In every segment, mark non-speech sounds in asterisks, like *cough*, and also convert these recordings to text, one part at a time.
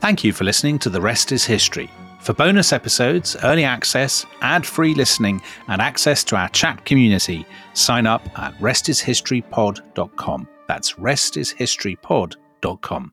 Thank you for listening to The Rest is History. For bonus episodes, early access, ad free listening, and access to our chat community, sign up at restishistorypod.com. That's restishistorypod.com.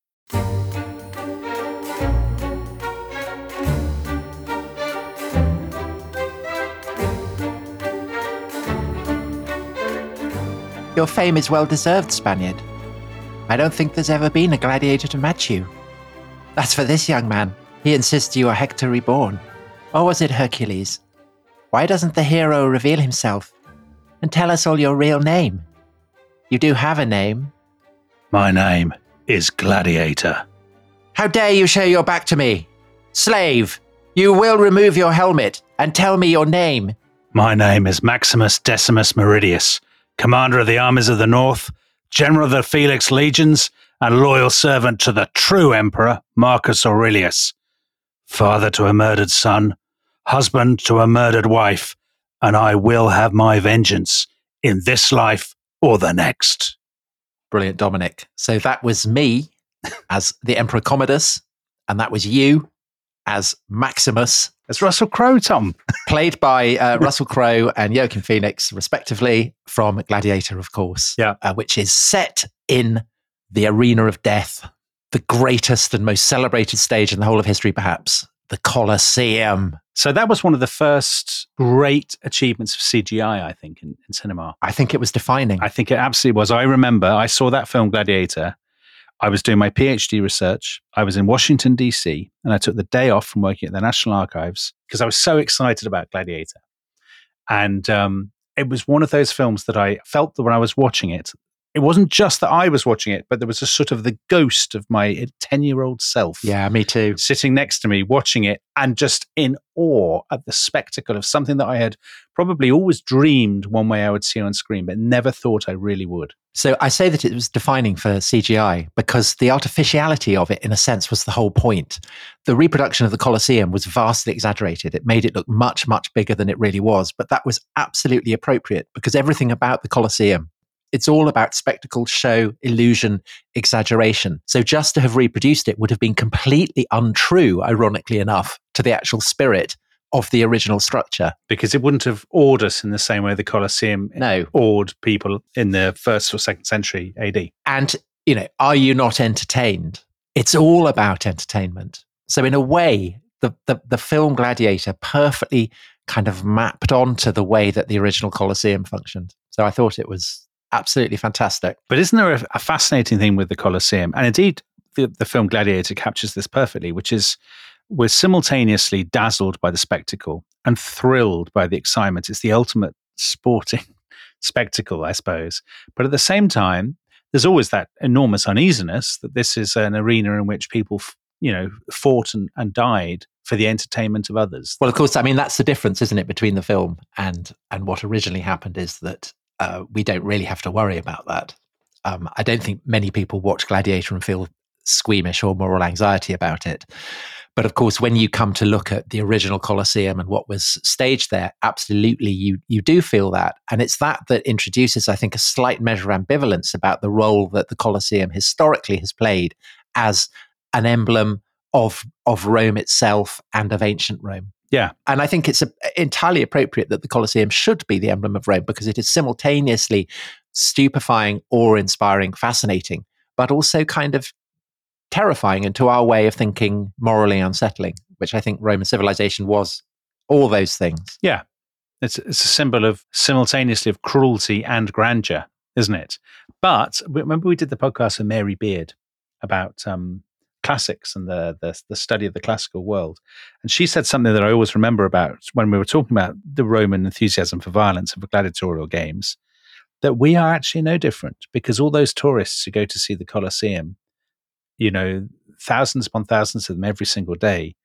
Your fame is well deserved, Spaniard. I don't think there's ever been a gladiator to match you. As for this young man, he insists you are Hector reborn. Or was it Hercules? Why doesn't the hero reveal himself and tell us all your real name? You do have a name. My name is Gladiator. How dare you show your back to me? Slave, you will remove your helmet and tell me your name. My name is Maximus Decimus Meridius, commander of the armies of the North, general of the Felix legions, and loyal servant to the true emperor, Marcus Aurelius. Father to a murdered son, husband to a murdered wife, and I will have my vengeance in this life or the next. Brilliant, Dominic. So that was me as the Emperor Commodus, and that was you as Maximus, As Russell Crowe, Tom. *laughs* played by uh, Russell Crowe and Joaquin Phoenix, respectively, from Gladiator, of course. Yeah. uh, which is set in the arena of death, the greatest and most celebrated stage in the whole of history, perhaps, the Colosseum. So that was one of the first great achievements of CGI, I think, in, in cinema. I think it was defining. I think it absolutely was. I remember I saw that film Gladiator. I was doing my PhD research. I was in Washington, D.C., and I took the day off from working at the National Archives because I was so excited about Gladiator. And um, it was one of those films that I felt that when I was watching it, it wasn't just that I was watching it, but there was a sort of the ghost of my 10 year old self yeah, me too. sitting next to me watching it and just in awe at the spectacle of something that I had probably always dreamed one way I would see on screen, but never thought I really would. So I say that it was defining for CGI because the artificiality of it, in a sense, was the whole point. The reproduction of the Colosseum was vastly exaggerated. It made it look much, much bigger than it really was. But that was absolutely appropriate because everything about the Colosseum, it's all about spectacle, show, illusion, exaggeration. So just to have reproduced it would have been completely untrue, ironically enough, to the actual spirit of the original structure. Because it wouldn't have awed us in the same way the Colosseum No. awed people in the first or second century AD. And, you know, are you not entertained? It's all about entertainment. So, in a way, the, the, the film Gladiator perfectly kind of mapped onto the way that the original Colosseum functioned. So, I thought it was absolutely fantastic. But isn't there a, a fascinating thing with the Colosseum? And indeed, the, the film Gladiator captures this perfectly, which is we're simultaneously dazzled by the spectacle and thrilled by the excitement. It's the ultimate sporting *laughs* spectacle, I suppose. But at the same time, there's always that enormous uneasiness that this is an arena in which people, f- you know, fought and, and died for the entertainment of others. Well, of course, I mean, that's the difference, isn't it, between the film and, and what originally happened is that uh, we don't really have to worry about that. Um, I don't think many people watch Gladiator and feel squeamish or moral anxiety about it. But of course, when you come to look at the original Colosseum and what was staged there, absolutely you you do feel that. And it's that that introduces, I think, a slight measure of ambivalence about the role that the Colosseum historically has played as an emblem of of Rome itself and of ancient Rome. Yeah. And I think it's a, entirely appropriate that the Colosseum should be the emblem of Rome because it is simultaneously stupefying, awe inspiring, fascinating, but also kind of terrifying and to our way of thinking morally unsettling, which I think Roman civilization was all those things. Yeah. It's, it's a symbol of simultaneously of cruelty and grandeur, isn't it? But remember, we did the podcast with Mary Beard about um, classics and the, the the study of the classical world, and she said something that I always remember about when we were talking about the Roman enthusiasm for violence and for gladiatorial games. That we are actually no different because all those tourists who go to see the Colosseum, you know, thousands upon thousands of them every single day,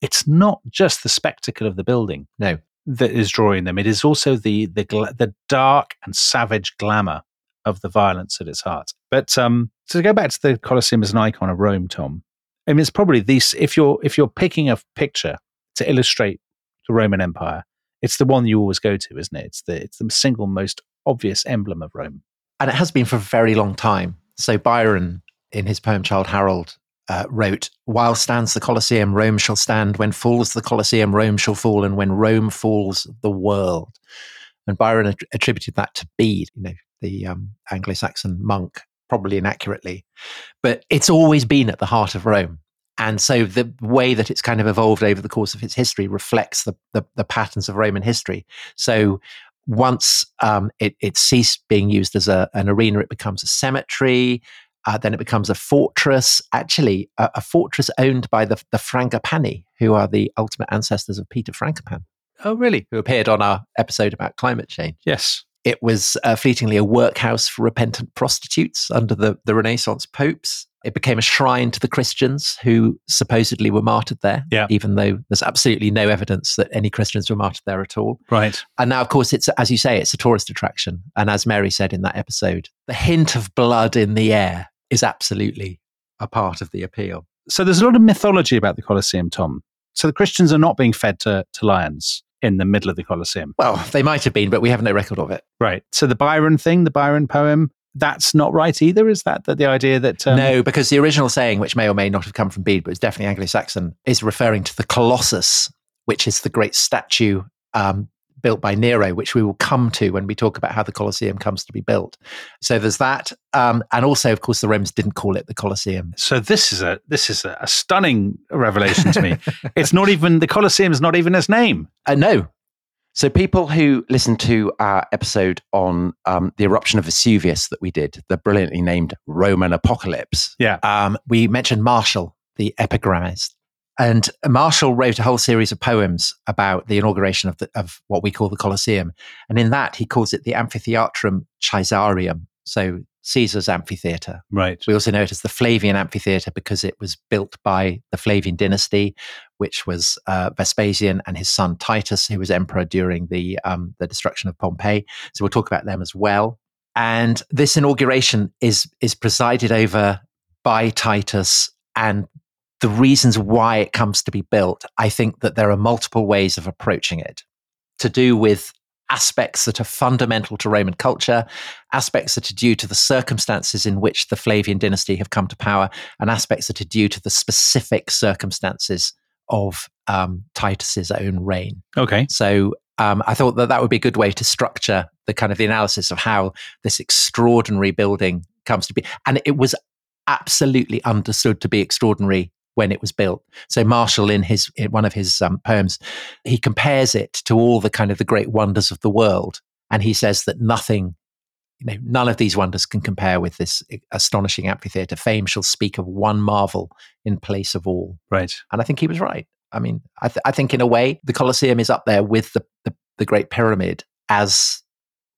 it's not just the spectacle of the building. No. That is drawing them. It is also the the the dark and savage glamour of the violence at its heart. But um, to go back to the Colosseum as an icon of Rome, Tom, I mean, it's probably these. If you're if you're picking a picture to illustrate the Roman Empire, it's the one you always go to, isn't it? It's the it's the single most obvious emblem of Rome, and it has been for a very long time. So Byron, in his poem Childe Harold, uh, wrote, "While stands the Colosseum, Rome shall stand. When falls the Colosseum, Rome shall fall. And when Rome falls, the world." And Byron att- attributed that to Bede, you know, the um, Anglo-Saxon monk, probably inaccurately, but it's always been at the heart of Rome. And so the way that it's kind of evolved over the course of its history reflects the, the, the patterns of Roman history. So once um, it, it, ceased being used as a, an arena, it becomes a cemetery. Uh, then it becomes a fortress, actually, a, a, fortress owned by the, the Frangipani, who are the ultimate ancestors of Peter Frankopan. Oh, really? Who appeared on our episode about climate change. Yes. It was uh, fleetingly a workhouse for repentant prostitutes under the, the Renaissance popes. It became a shrine to the Christians who supposedly were martyred there, yeah. even though there's absolutely no evidence that any Christians were martyred there at all. Right. And now, of course, it's, as you say, it's a tourist attraction. And as Mary said in that episode, the hint of blood in the air is absolutely a part of the appeal. So there's a lot of mythology about the Colosseum, Tom. So the Christians are not being fed to, to lions in the middle of the Colosseum. Well, they might have been, but we have no record of it. Right. So the Byron thing, the Byron poem, that's not right either. Is that the, the idea that um... no? Because the original saying, which may or may not have come from Bede, but it's definitely Anglo-Saxon, is referring to the Colossus, which is the great statue um, built by Nero, which we will come to when we talk about how the Colosseum comes to be built. So there's that, um, and also, of course, the Romans didn't call it the Colosseum. So this is a this is a, stunning revelation to me. *laughs* it's not even the Colosseum is not even its name. Uh, no. So people who listen to our episode on um, the eruption of Vesuvius that we did, the brilliantly named Roman Apocalypse, yeah, um, we mentioned Martial, the epigrammist, and Martial wrote a whole series of poems about the inauguration of, the, of what we call the Colosseum. And in that, he calls it the Amphitheatrum Caesareum. So Caesar's amphitheater. Right. We also know it as the Flavian amphitheater because it was built by the Flavian dynasty, which was uh, Vespasian and his son Titus, who was emperor during the um, the destruction of Pompeii. So we'll talk about them as well. And this inauguration is is presided over by Titus and the reasons why it comes to be built, I think that there are multiple ways of approaching it to do with aspects that are fundamental to Roman culture, aspects that are due to the circumstances in which the Flavian dynasty have come to power, and aspects that are due to the specific circumstances of um, Titus's own reign. Okay. So um, I thought that that would be a good way to structure the kind of the analysis of how this extraordinary building comes to be. And it was absolutely understood to be extraordinary when it was built. So Martial, in his in one of his um, poems, he compares it to all the kind of the great wonders of the world, and he says that nothing, you know, none of these wonders can compare with this astonishing amphitheater. Fame shall speak of one marvel in place of all. Right, and I think he was right. I mean, I, th- I think in a way the Colosseum is up there with the, the the Great Pyramid as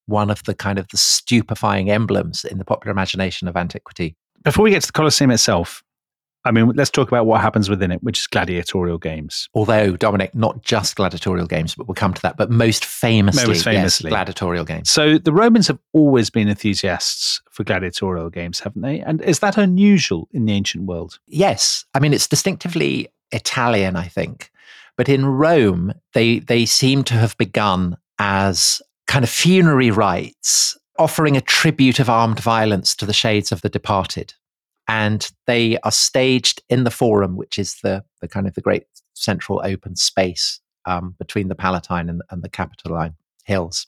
one of the kind of the stupefying emblems in the popular imagination of antiquity. Before we get to the Colosseum itself, I mean, let's talk about what happens within it, which is gladiatorial games. Although, Dominic, not just gladiatorial games, but we'll come to that. But most famously, most famously. Yes, gladiatorial games. So the Romans have always been enthusiasts for gladiatorial games, haven't they? And is that unusual in the ancient world? Yes. I mean, it's distinctively Italian, I think. But in Rome, they, they seem to have begun as kind of funerary rites, offering a tribute of armed violence to the shades of the departed and they are staged in the forum, which is the, the kind of the great central open space um, between the Palatine and, and, the Capitoline hills.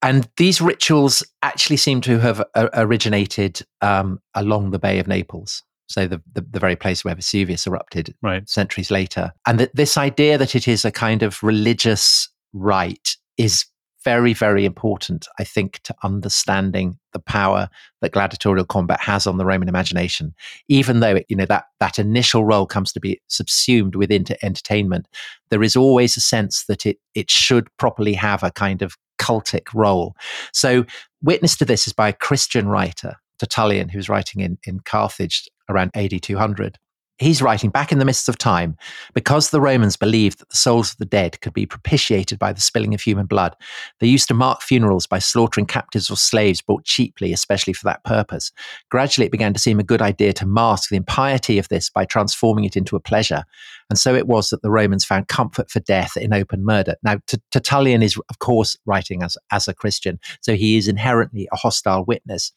And these rituals actually seem to have uh, originated um, along the Bay of Naples. So the, the, the very place where Vesuvius erupted right. centuries later, and that this idea that it is a kind of religious rite is very, very important, I think, to understanding the power that gladiatorial combat has on the Roman imagination. Even though it, you know that that initial role comes to be subsumed within entertainment, there is always a sense that it it should properly have a kind of cultic role. So, witness to this is by a Christian writer, Tertullian, who's writing in in Carthage around AD 200. He's writing back in the mists of time because the romans believed that the souls of the dead could be propitiated by the spilling of human blood they used to mark funerals by slaughtering captives or slaves bought cheaply especially for that purpose. Gradually it began to seem a good idea to mask the impiety of this by transforming it into a pleasure. And so it was that the romans found comfort for death in open murder. Now tertullian is of course writing as, as a christian so he is inherently a hostile witness.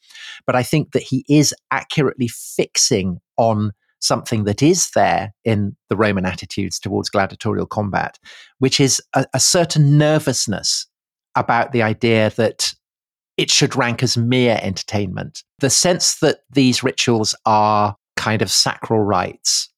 But i think that he is accurately fixing on something that is there in the Roman attitudes towards gladiatorial combat, which is a, a certain nervousness about the idea that it should rank as mere entertainment. The sense that these rituals are kind of sacral rites.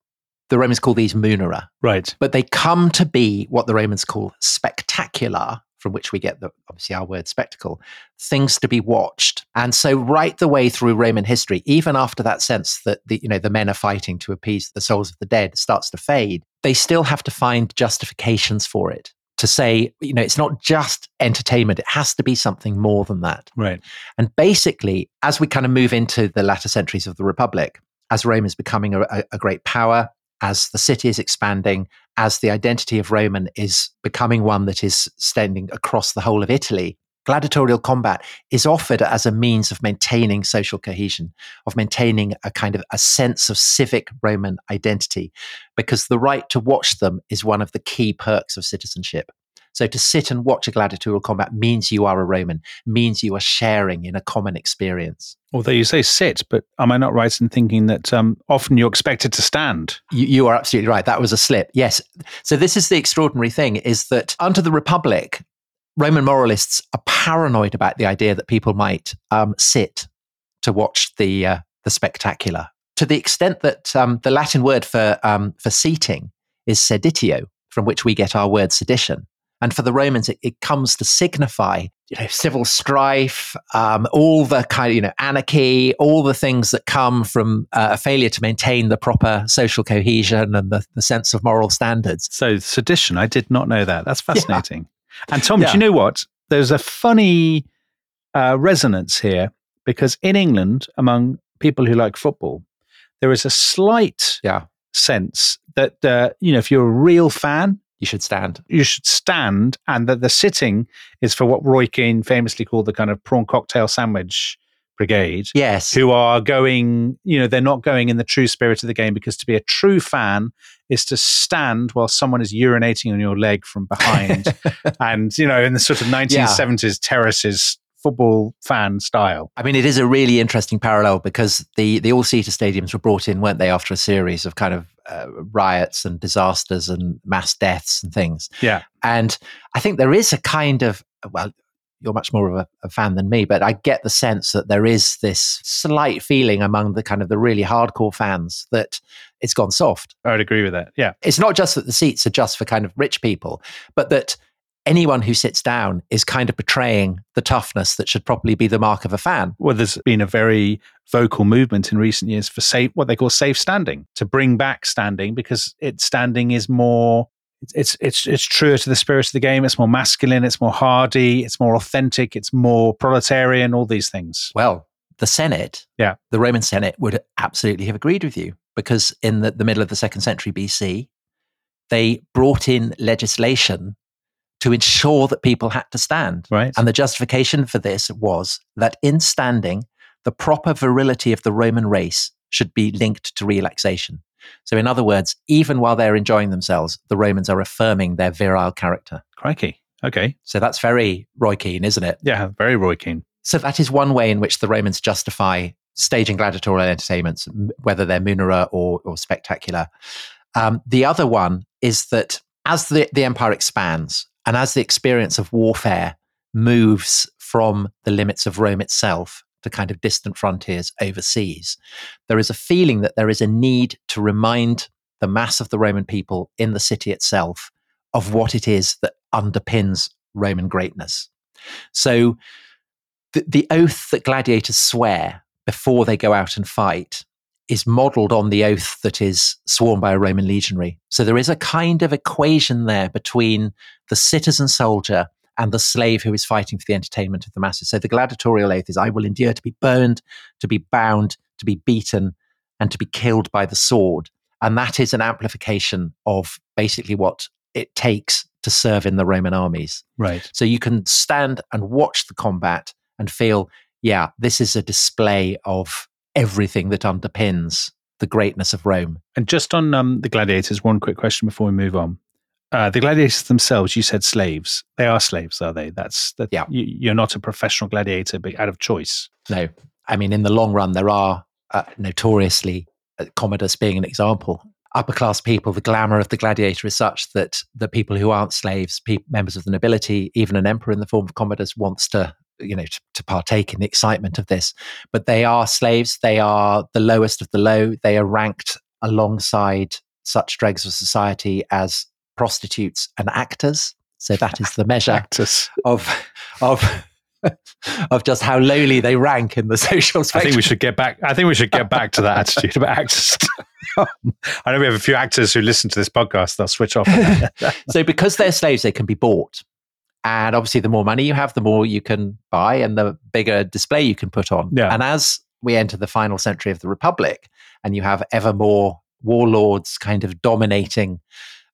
The Romans call these munera. Right. But they come to be what the Romans call spectacula, from which we get the obviously our word spectacle, things to be watched. And so right the way through Roman history, even after that sense that the you know the men are fighting to appease the souls of the dead starts to fade, they still have to find justifications for it. To say, you know, it's not just entertainment, it has to be something more than that. Right. And basically, as we kind of move into the latter centuries of the Republic, as Rome is becoming a, a great power, as the city is expanding, as the identity of Roman is becoming one that is standing across the whole of Italy, gladiatorial combat is offered as a means of maintaining social cohesion, of maintaining a kind of a sense of civic Roman identity, because the right to watch them is one of the key perks of citizenship. So to sit and watch a gladiatorial combat means you are a Roman, means you are sharing in a common experience. Although you say sit, but am I not right in thinking that um, often you're expected to stand? You, you are absolutely right. That was a slip. Yes. So this is the extraordinary thing: is that under the Republic, Roman moralists are paranoid about the idea that people might um, sit to watch the uh, the spectacula. To the extent that um, the Latin word for um, for seating is seditio, from which we get our word sedition. And for the Romans, it, it comes to signify you know, civil strife, um, all the kind of, you know, anarchy, all the things that come from uh, a failure to maintain the proper social cohesion and the, the, sense of moral standards. So, sedition, I did not know that. That's *laughs* fascinating. Yeah. And Tom, yeah. do you know what? There's a funny uh, resonance here because in England, among people who like football, there is a slight yeah. sense that, uh, you know, if you're a real fan, you should stand. You should stand, and that the sitting is for what Roy Keane famously called the kind of prawn cocktail sandwich brigade. Yes. Who are going, you know, they're not going in the true spirit of the game because to be a true fan is to stand while someone is urinating on your leg from behind. *laughs* and, you know, in the sort of 1970s yeah. terraces football fan style. I mean, it is a really interesting parallel because the the all seater stadiums were brought in, weren't they, after a series of kind of uh, riots and disasters and mass deaths and things. Yeah. And I think there is a kind of, well, you're much more of a, a, fan than me, but I get the sense that there is this slight feeling among the kind of the really hardcore fans that it's gone soft. I would agree with that. Yeah. It's not just that the seats are just for kind of rich people, but that anyone who sits down is kind of betraying the toughness that should probably be the mark of a fan. Well, there's been a very vocal movement in recent years for safe, what they call safe standing, to bring back standing because it standing is more. It's it's it's truer to the spirit of the game. It's more masculine. It's more hardy. It's more authentic. It's more proletarian. All these things. Well, the Senate, yeah, the Roman Senate would absolutely have agreed with you because in the, the middle of the second century BC, they brought in legislation to ensure that people had to stand. Right. And the justification for this was that in standing, the proper virility of the Roman race should be linked to relaxation. So, in other words, even while they're enjoying themselves, the Romans are affirming their virile character. Crikey. Okay. So that's very Roy Keane, isn't it? Yeah, very Roy Keane. So that is one way in which the Romans justify staging gladiatorial entertainments, whether they're munera or, or spectacula. Um, the other one is that as the, the empire expands, and as the experience of warfare moves from the limits of Rome itself to kind of distant frontiers overseas, there is a feeling that there is a need to remind the mass of the Roman people in the city itself of what it is that underpins Roman greatness. So the, the oath that gladiators swear before they go out and fight is modeled on the oath that is sworn by a Roman legionary. So there is a kind of equation there between the citizen soldier and the slave who is fighting for the entertainment of the masses. So the gladiatorial oath is I will endure to be burned, to be bound, to be beaten, and to be killed by the sword. And that is an amplification of basically what it takes to serve in the Roman armies. Right. So you can stand and watch the combat and feel, yeah, this is a display of everything that underpins the greatness of Rome. And just on um, the gladiators, one quick question before we move on. Uh, the gladiators themselves, you said slaves. They are slaves, are they? That's that. Yeah. You, you're not a professional gladiator, but out of choice. No, I mean, in the long run, there are uh, notoriously, uh, Commodus being an example, upper class people, the glamour of the gladiator is such that the people who aren't slaves, pe- members of the nobility, even an emperor in the form of Commodus wants to, you know, to, to partake in the excitement of this. But they are slaves. They are the lowest of the low. They are ranked alongside such dregs of society as prostitutes and actors. So that is the measure Actors. of of of just how lowly they rank in the social spectrum. I think we should get back. I think we should get back to that attitude about actors. I know we have a few actors who listen to this podcast. They'll switch off. *laughs* so because they're slaves, they can be bought. And obviously, the more money you have, the more you can buy and the bigger display you can put on. Yeah. And as we enter the final century of the Republic, and you have ever more warlords kind of dominating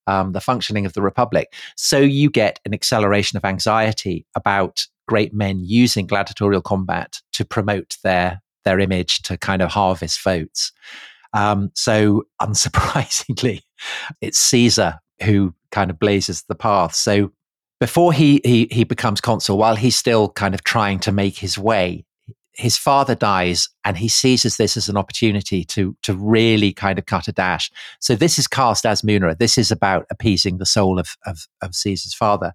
um, the functioning of the Republic, so you get an acceleration of anxiety about great men using gladiatorial combat to promote their their image to kind of harvest votes. Um, so, *laughs* unsurprisingly, it's Caesar who kind of blazes the path. So, before he, he he becomes consul, while he's still kind of trying to make his way, his father dies, and he seizes this as an opportunity to to really kind of cut a dash. So, this is cast as Munera. This is about appeasing the soul of of, of Caesar's father.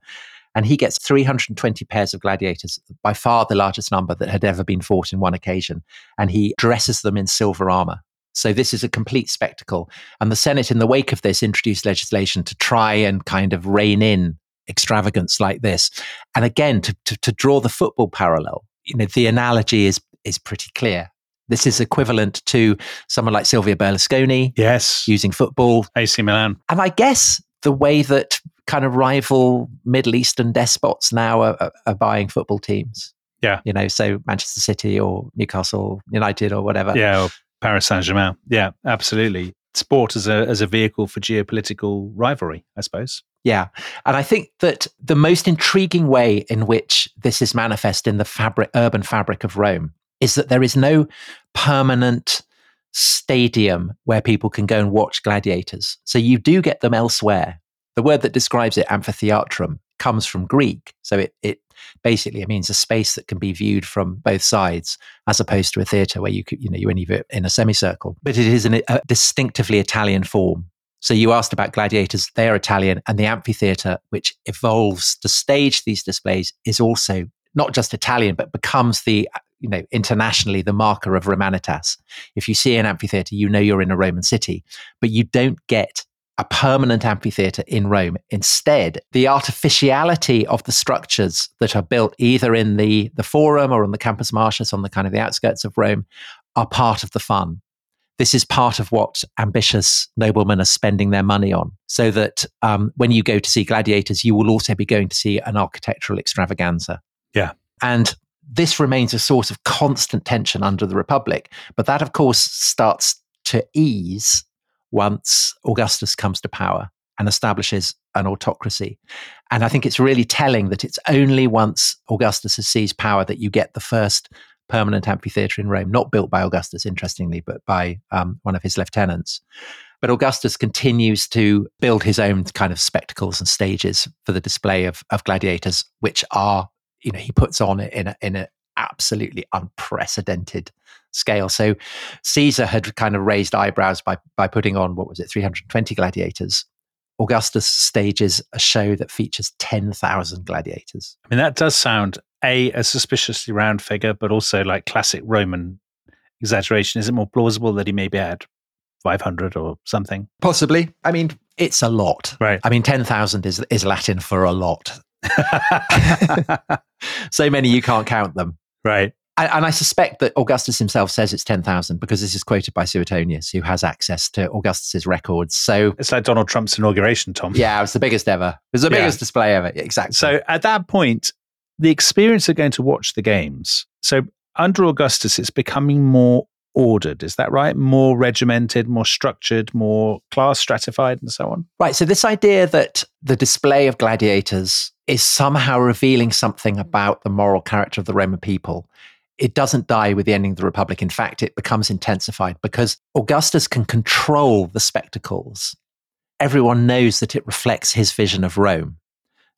And he gets 320 pairs of gladiators, by far the largest number that had ever been fought in one occasion. And he dresses them in silver armor. So this is a complete spectacle. And the Senate, in the wake of this, introduced legislation to try and kind of rein in extravagance like this. And again, to, to, to draw the football parallel, you know, the analogy is is pretty clear. This is equivalent to someone like Silvio Berlusconi yes. using football AC Milan. and I guess the way that kind of rival Middle Eastern despots now are, are, buying football teams. Yeah. You know, so Manchester City or Newcastle United or whatever. Yeah. Or Paris Saint Germain. Yeah. Absolutely. Sport as a as a vehicle for geopolitical rivalry, I suppose. Yeah. And I think that the most intriguing way in which this is manifest in the fabric, urban fabric of Rome is that there is no permanent stadium where people can go and watch gladiators. So you do get them elsewhere. The word that describes it, amphitheatrum, comes from Greek. So it, it basically it means a space that can be viewed from both sides, as opposed to a theatre where you could, you know, you only view it in a semicircle. But it is an, a distinctively Italian form. So you asked about gladiators, they're Italian, and the amphitheatre, which evolves to stage these displays, is also not just Italian, but becomes the you know internationally the marker of Romanitas. If you see an amphitheatre, you know you're in a Roman city, but you don't get a permanent amphitheatre in Rome. Instead, the artificiality of the structures that are built either in the the Forum or on the Campus Martius on the kind of the outskirts of Rome are part of the fun this is part of what ambitious noblemen are spending their money on. So that um, when you go to see gladiators, you will also be going to see an architectural extravaganza. Yeah. And this remains a source of constant tension under the Republic. But that, of course, starts to ease once Augustus comes to power and establishes an autocracy. And I think it's really telling that it's only once Augustus has seized power that you get the first permanent amphitheatre in Rome, not built by Augustus, interestingly, but by um, one of his lieutenants. But Augustus continues to build his own kind of spectacles and stages for the display of, of gladiators, which are, you know, he puts on in in an absolutely unprecedented scale. So Caesar had kind of raised eyebrows by, by putting on, what was it, 320 gladiators. Augustus stages a show that features 10,000 gladiators. I mean, that does sound a a suspiciously round figure, but also like classic Roman exaggeration. Is it more plausible that he maybe had five hundred or something? Possibly. I mean, it's a lot. Right. I mean, 10,000 is, is Latin for a lot. *laughs* *laughs* so many you can't count them. right. And, and I suspect that Augustus himself says it's 10,000 because this is quoted by Suetonius, who has access to Augustus's records. So, It's like Donald Trump's inauguration, Tom. yeah, it was the biggest ever. It was the Yeah. biggest display ever. Exactly. So at that point, the experience of going to watch the games. So under Augustus, it's becoming more ordered. Is that right? More regimented, more structured, more class stratified, and so on? Right. So, this idea that the display of gladiators is somehow revealing something about the moral character of the Roman people. It doesn't die with the ending of the Republic. In fact, it becomes intensified because Augustus can control the spectacles. Everyone knows that it reflects his vision of Rome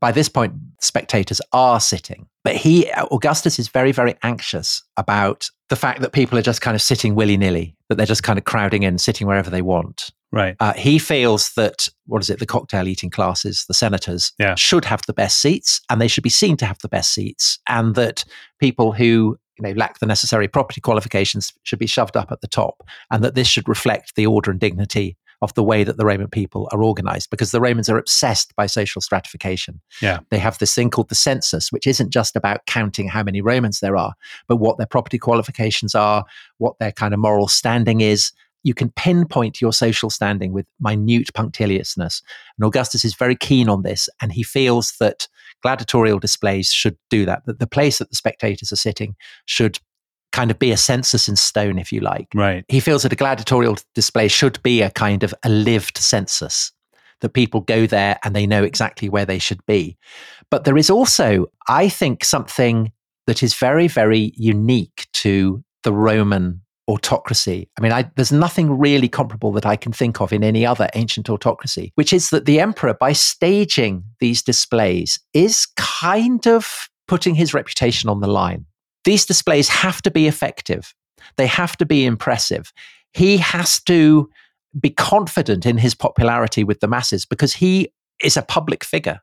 by this point, spectators are sitting. But he, Augustus, is very, very anxious about the fact that people are just kind of sitting willy nilly, that they're just kind of crowding in, sitting wherever they want. Right. Uh, he feels that, what is it, the cocktail eating classes, the senators, yeah. should have the best seats and they should be seen to have the best seats. And that people who you know, lack the necessary property qualifications should be shoved up at the top. And that this should reflect the order and dignity of the way that the Roman people are organized because the Romans are obsessed by social stratification. Yeah. They have this thing called the census, which isn't just about counting how many Romans there are, but what their property qualifications are, what their kind of moral standing is. You can pinpoint your social standing with minute punctiliousness. And Augustus is very keen on this, and he feels that gladiatorial displays should do that, that the place that the spectators are sitting should kind of be a census in stone, if you like. Right. He feels that a gladiatorial display should be a kind of a lived census, that people go there and they know exactly where they should be. But there is also, I think, something that is very, very unique to the Roman autocracy. I mean, I, there's nothing really comparable that I can think of in any other ancient autocracy, which is that the emperor, by staging these displays, is kind of putting his reputation on the line. These displays have to be effective. They have to be impressive. He has to be confident in his popularity with the masses because he is a public figure.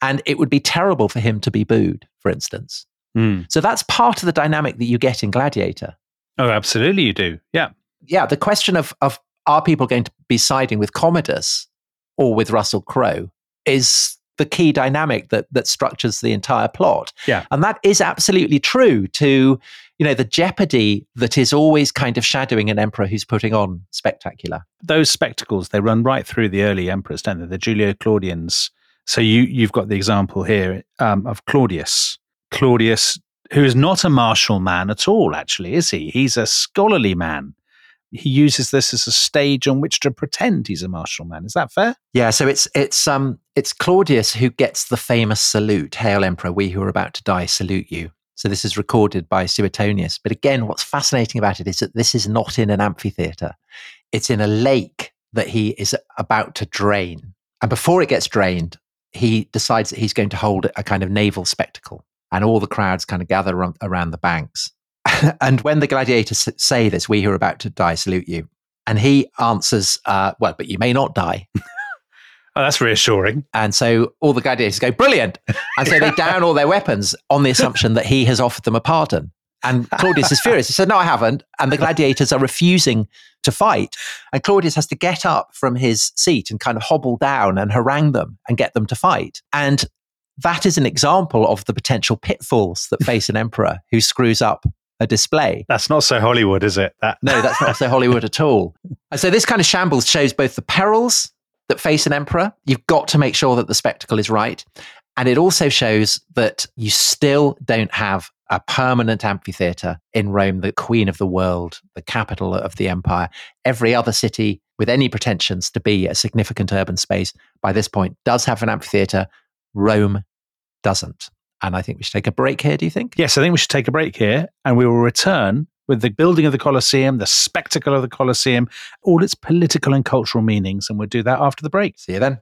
And it would be terrible for him to be booed, for instance. Mm. So that's part of the dynamic that you get in Gladiator. Oh, absolutely, you do. Yeah. Yeah. The question of, of are people going to be siding with Commodus or with Russell Crowe is the key dynamic that that structures the entire plot. Yeah. And that is absolutely true to, you know, the jeopardy that is always kind of shadowing an emperor who's putting on spectacula. Those spectacles, they run right through the early emperors, don't they? The Julio Claudians. So you you've got the example here um, of Claudius. Claudius, who is not a martial man at all, actually, is he? He's a scholarly man he uses this as a stage on which to pretend he's a martial man. Is that fair? Yeah. So it's it's um it's Claudius who gets the famous salute, "Hail, Emperor! We who are about to die salute you." So this is recorded by Suetonius. But again, what's fascinating about it is that this is not in an amphitheater; it's in a lake that he is about to drain. And before it gets drained, he decides that he's going to hold a kind of naval spectacle, and all the crowds kind of gather around, the banks. *laughs* and when the gladiators say this, we who are about to die salute you. And he answers, uh, well, but you may not die. *laughs* oh, that's reassuring. And so all the gladiators go, brilliant. And so they *laughs* down all their weapons on the assumption that he has offered them a pardon. And Claudius is furious. He said, No, I haven't. And the gladiators are refusing to fight. And Claudius has to get up from his seat and kind of hobble down and harangue them and get them to fight. And that is an example of the potential pitfalls that face an emperor who screws up a display. That's not so Hollywood, is it? That no, that's not so Hollywood at all. And so this kind of shambles shows both the perils that face an emperor. You've got to make sure that the spectacle is right. And it also shows that you still don't have a permanent amphitheater in Rome, the queen of the world, the capital of the empire. Every other city with any pretensions to be a significant urban space by this point does have an amphitheater. Rome doesn't. And I think we should take a break here, do you think? Yes, I think we should take a break here and we will return with the building of the Colosseum, the spectacle of the Colosseum, all its political and cultural meanings. And we'll do that after the break. See you then.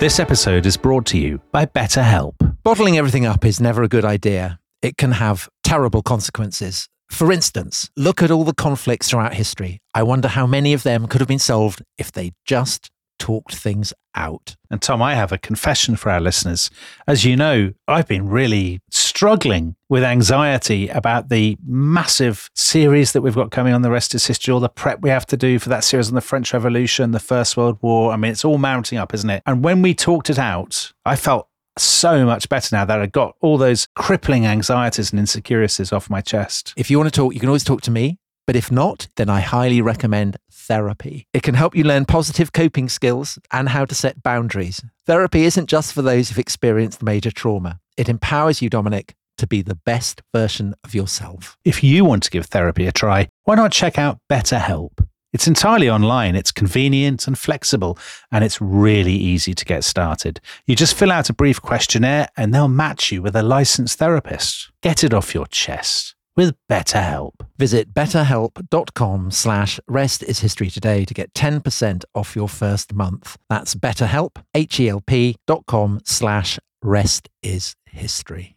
This episode is brought to you by BetterHelp. Bottling everything up is never a good idea. It can have terrible consequences. For instance, look at all the conflicts throughout history. I wonder how many of them could have been solved if they just talked things out. And Tom, I have a confession for our listeners. As you know, I've been really struggling with anxiety about the massive series that we've got coming on The Rest is History, all the prep we have to do for that series on the French Revolution, the First World War. I mean, it's all mounting up, isn't it? And when we talked it out, I felt so much better now that I got all those crippling anxieties and insecurities off my chest. If you want to talk, you can always talk to me. But if not, then I highly recommend therapy. It can help you learn positive coping skills and how to set boundaries. Therapy isn't just for those who've experienced major trauma. It empowers you, Dominic, to be the best version of yourself. If you want to give therapy a try, why not check out BetterHelp? It's entirely online, it's convenient and flexible, and it's really easy to get started. You just fill out a brief questionnaire and they'll match you with a licensed therapist. Get it off your chest with BetterHelp. Visit betterhelp.com slash rest is history today to get 10% off your first month. That's betterhelp, H-E-L-P dot com slash rest is history.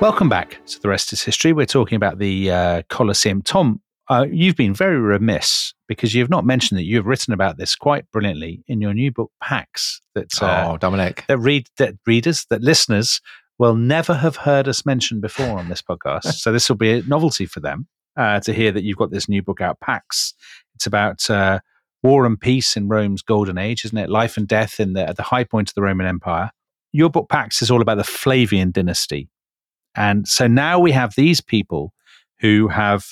Welcome back to The Rest is History. We're talking about the uh, Colosseum. Tom, uh, you've been very remiss because you've not mentioned that you've written about this quite brilliantly in your new book, Pax. That, uh, oh, Dominic. That, read, that readers, that listeners will never have heard us mention before on this podcast. *laughs* so this will be a novelty for them uh, to hear that you've got this new book out, Pax. It's about uh, war and peace in Rome's golden age, isn't it? Life and death in the, at the high point of the Roman Empire. Your book, Pax, is all about the Flavian dynasty and so now we have these people who have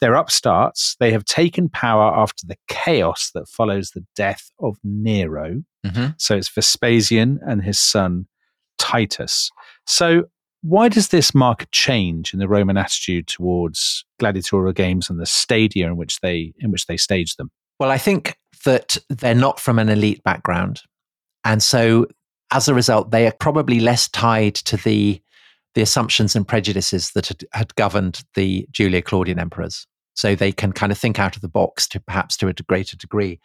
they're upstarts. They have taken power after the chaos that follows the death of Nero. Mm-hmm. So it's Vespasian and his son Titus. So why does this mark a change in the Roman attitude towards gladiatorial games and the stadia in which they in which they stage them? Well, I think that they're not from an elite background. And so as a result, they are probably less tied to the the assumptions and prejudices that had, had governed the Julio Claudian emperors. So they can kind of think out of the box to perhaps to a greater degree.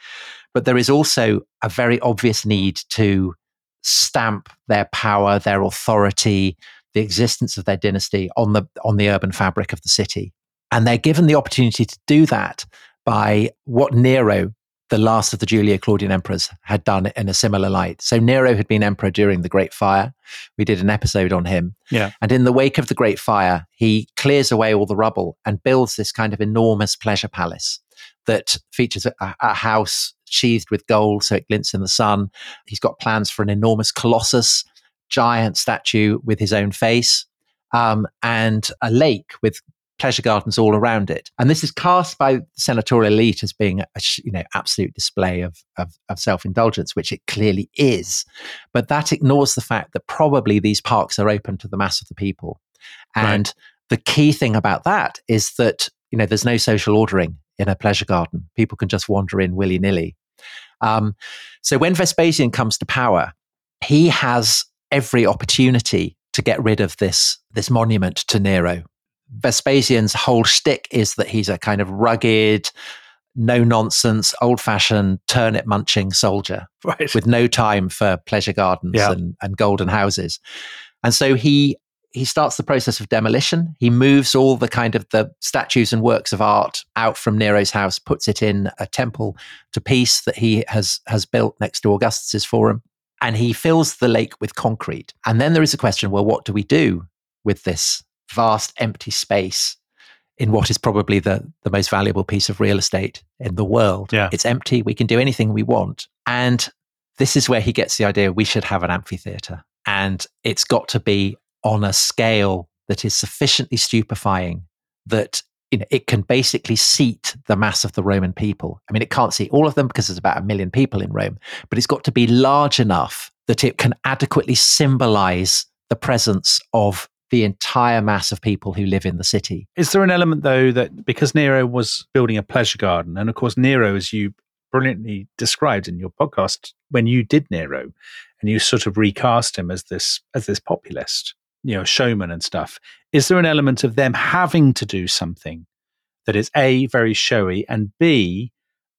But there is also a very obvious need to stamp their power, their authority, the existence of their dynasty on the on the urban fabric of the city. And they're given the opportunity to do that by what Nero the last of the Julio Claudian emperors had done in a similar light. So Nero had been emperor during the Great Fire. We did an episode on him. Yeah. And in the wake of the Great Fire, he clears away all the rubble and builds this kind of enormous pleasure palace that features a, a house sheathed with gold so it glints in the sun. He's got plans for an enormous colossus, giant statue with his own face, um, and a lake with pleasure gardens all around it. And this is cast by the senatorial elite as being a you know absolute display of, of, of self-indulgence, which it clearly is. But that ignores the fact that probably these parks are open to the mass of the people. And right. the key thing about that is that you know there's no social ordering in a pleasure garden. People can just wander in willy-nilly. Um, so when Vespasian comes to power, he has every opportunity to get rid of this this monument to Nero Vespasian's whole shtick is that he's a kind of rugged, no nonsense, old fashioned, turnip munching soldier *laughs* Right. with no time for pleasure gardens Yeah. and, and golden houses. And so he he starts the process of demolition. He moves all the kind of the statues and works of art out from Nero's house, puts it in a temple to peace that he has has built next to Augustus's forum, and he fills the lake with concrete. And then there is a question: well, what do we do with this vast empty space in what is probably the the most valuable piece of real estate in the world? Yeah. It's empty. We can do anything we want, and this is where he gets the idea we should have an amphitheater and it's got to be on a scale that is sufficiently stupefying that you know, it can basically seat the mass of the Roman people. I mean, it can't seat all of them because there's about a million people in Rome, but it's got to be large enough that it can adequately symbolize the presence of the entire mass of people who live in the city. Is there an element though that because Nero was building a pleasure garden, and of course Nero, as you brilliantly described in your podcast when you did Nero, and you sort of recast him as this as this populist, you know, showman and stuff. Is there an element of them having to do something that is a very showy and b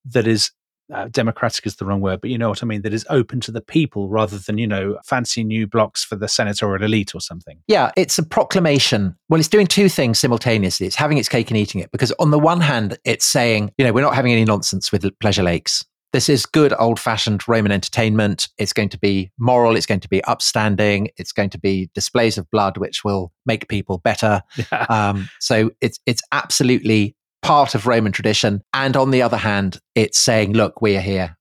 that is uh, democratic is the wrong word, but you know what I mean. That is open to the people rather than you know fancy new blocks for the senatorial elite or something. Yeah, it's a proclamation. Well, it's doing two things simultaneously. It's having its cake and eating it because, on the one hand, it's saying, you know, we're not having any nonsense with pleasure lakes. This is good old fashioned Roman entertainment. It's going to be moral. It's going to be upstanding. It's going to be displays of blood, which will make people better. *laughs* Yeah. Um, so it's it's absolutely part of Roman tradition. And on the other hand, it's saying, look, we are here.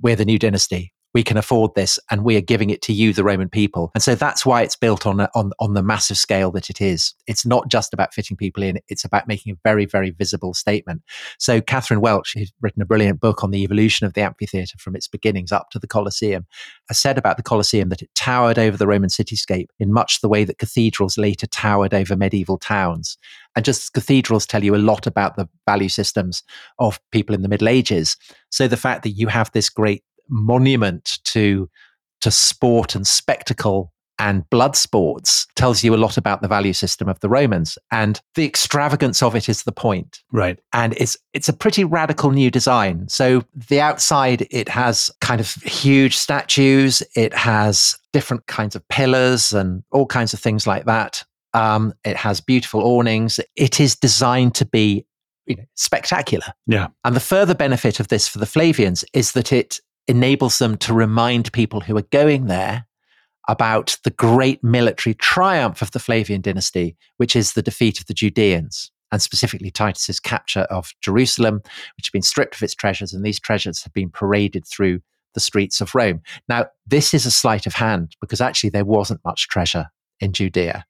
We're the new dynasty. We can afford this, and we are giving it to you, the Roman people. And so that's why it's built on on on the massive scale that it is. It's not just about fitting people in; it's about making a very, very visible statement. So Katherine Welch, who's written a brilliant book on the evolution of the amphitheatre from its beginnings up to the Colosseum, has said about the Colosseum that it towered over the Roman cityscape in much the way that cathedrals later towered over medieval towns. And just cathedrals tell you a lot about the value systems of people in the Middle Ages. So the fact that you have this great monument to to sport and spectacle and blood sports tells you a lot about the value system of the Romans. And the extravagance of it is the point Right. and it's it's a pretty radical new design. So the outside it has kind of huge statues, it has different kinds of pillars and all kinds of things like that. Um, it has beautiful awnings. It is designed to be you know, spectacular. Yeah. And the further benefit of this for the Flavians is that it enables them to remind people who are going there about the great military triumph of the Flavian dynasty, which is the defeat of the Judeans, and specifically Titus's capture of Jerusalem, which had been stripped of its treasures, and these treasures had been paraded through the streets of Rome. Now, this is a sleight of hand because actually there wasn't much treasure in Judea.